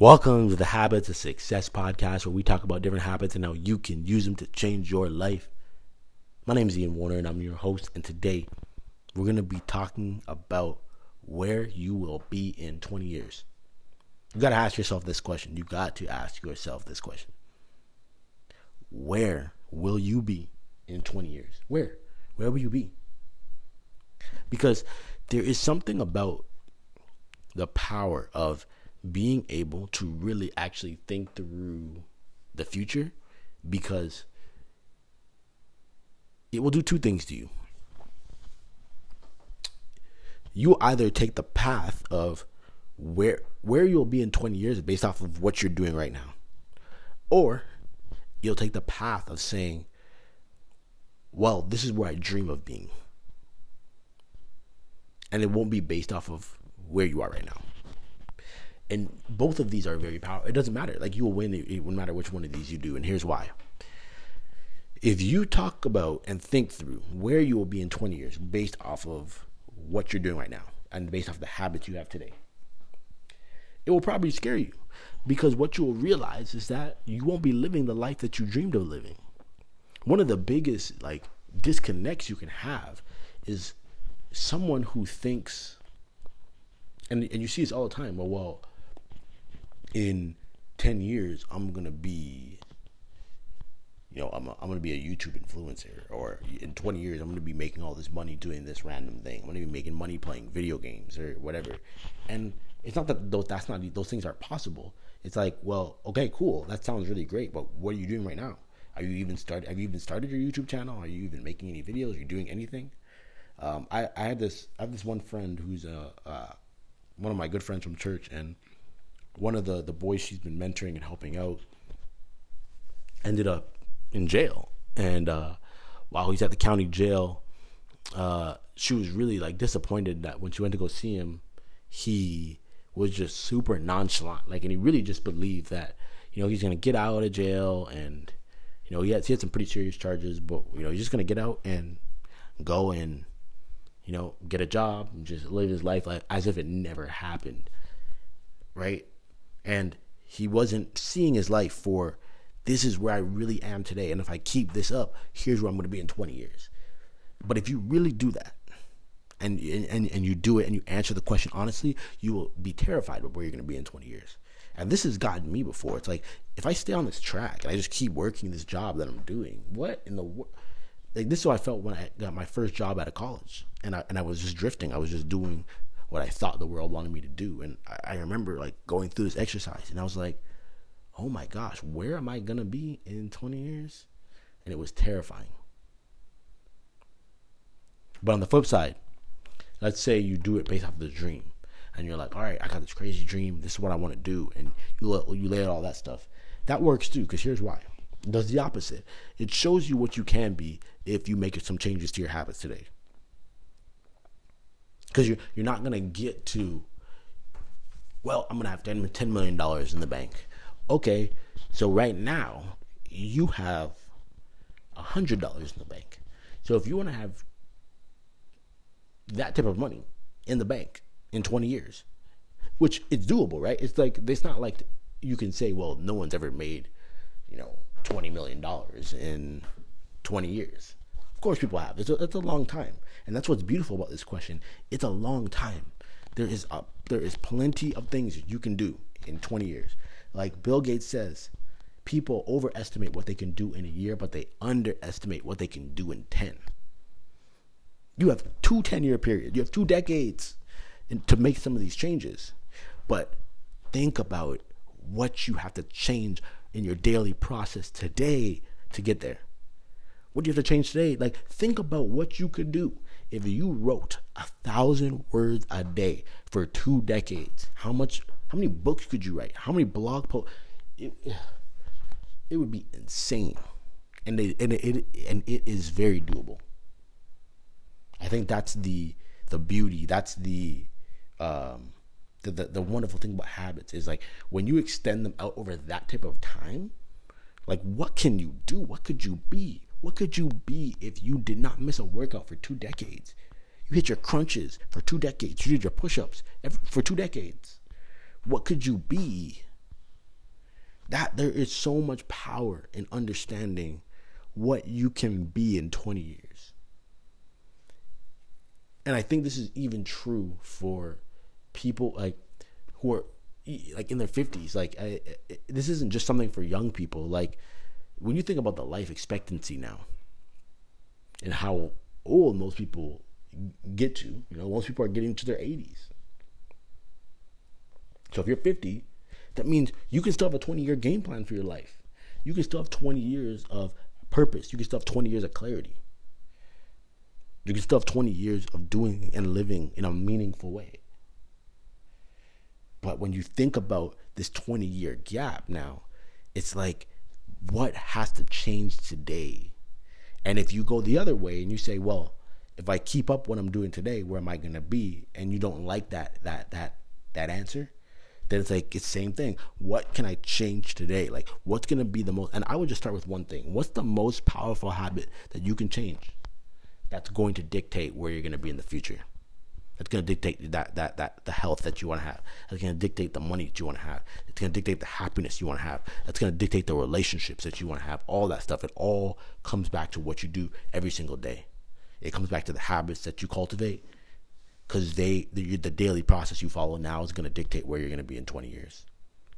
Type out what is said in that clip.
Welcome to the Habits of Success podcast, where we talk about different habits and how you can use them to change your life. My name is Ian Warner, and I'm your host. And today, we're going to be talking about where you will be in 20 years. You got to ask yourself this question. You got to ask yourself this question Where will you be in 20 years? Where? Where will you be? Because there is something about the power of being able to really actually think through the future because it will do two things to you. You either take the path of where where you'll be in 20 years based off of what you're doing right now. Or you'll take the path of saying, well, this is where I dream of being. And it won't be based off of where you are right now and both of these are very powerful. It doesn't matter. Like you will win. It, won't matter which one of these you do. And here's why. If you talk about and think through where you will be in 20 years based off of what you're doing right now and based off the habits you have today, it will probably scare you because what you will realize is that you won't be living the life that you dreamed of living. One of the biggest like disconnects you can have is someone who thinks and and you see this all the time. Well, well, in 10 years, I'm to be, you know, I'm, a, I'm to be a YouTube influencer. Or in 20 years, I'm to be making all this money doing this random thing. I'm to be making money playing video games or whatever. And it's not that those, that's not, those things aren't possible. It's like, well, okay, cool. That sounds really great. But what are you doing right now? Are you even started? Have you even started your YouTube channel? Are you even making any videos? Are you doing anything? Um, I, I had this, I have this one friend who's a, uh, one of my good friends from church and one of the the boys she's been mentoring and helping out ended up in jail. And uh, while he's at the county jail uh, she was really like disappointed that when she went to go see him he was just super nonchalant. Like and he really just believed that you know he's gonna get out of jail and you know he had, he had some pretty serious charges but you know he's just gonna get out and go and you know get a job and just live his life like, as if it never happened. Right and he wasn't seeing his life for this is where I really am today. And if I keep this up, here's where I'm going to be in 20 years. But if you really do that, and, and and you do it and you answer the question honestly, you will be terrified of where you're going to be in 20 years. And this has gotten me before. It's like if I stay on this track and I just keep working this job that I'm doing, what in the world? Like this is how I felt when I got my first job out of college, and I and I was just drifting. I was just doing what I thought the world wanted me to do. And I, I remember like going through this exercise and I was like, oh my gosh, where am I gonna be in 20 years? And it was terrifying. But on the flip side, let's say you do it based off of the dream, and you're like, all right, I got this crazy dream. This is what I want to do, and you you lay out all that stuff. That works too, because here's why. It does the opposite. It shows you what you can be if you make some changes to your habits today because you're you're not gonna get to. Well, I'm gonna have 10, $10 million in the bank. Okay, so right now you have a hundred dollars in the bank. So if you want to have that type of money in the bank in 20 years, which it's doable, right? It's like it's not like you can say, well, no one's ever made, you know, 20 million dollars in 20 years. Of course, people have. It's a, it's a long time, and that's what's beautiful about this question. It's a long time. There is a, there is plenty of things you can do in 20 years. Like Bill Gates says, people overestimate what they can do in a year, but they underestimate what they can do in 10. You have two 10 year periods. You have two decades in, to make some of these changes. But think about what you have to change in your daily process today to get there. What do you have to change today? Like, think about what you could do if you wrote a thousand words a day for two decades. How much? How many books could you write? How many blog posts? It, it would be insane, and they, and it and it is very doable. I think that's the the beauty. That's the um, the, the the wonderful thing about habits is like when you extend them out over that type of time. Like, what can you do? What could you be? What could you be if you did not miss a workout for two decades? You hit your crunches for two decades. You did your push ups for two decades. What could you be that there is so much power in understanding what you can be in 20 years. And I think this is even true for people like who are like in their 50s. Like I, I, this isn't just something for young people. Like when you think about the life expectancy now and how old most people get to, you know, most people are getting to their 80s. So if you're 50, that means you can still have a 20 year game plan for your life. You can still have 20 years of purpose. You can still have 20 years of clarity. You can still have 20 years of doing and living in a meaningful way. But when you think about this 20 year gap now, it's like, what has to change today? And if you go the other way and you say, well, if I keep up what I'm doing today, where am I going to be? And you don't like that that that that answer, then it's like it's same thing. What can I change today? Like what's gonna be the most and I would just start with one thing. What's the most powerful habit that you can change? That's going to dictate where you're gonna be in the future. That's gonna dictate that that that the health that you wanna have. That's gonna dictate the money that you wanna have. It's gonna dictate the happiness you wanna have. That's gonna dictate the relationships that you wanna have. All that stuff. It all comes back to what you do every single day. It comes back to the habits that you cultivate because they the, the daily process you follow now is going to dictate where you're going to be in 20 years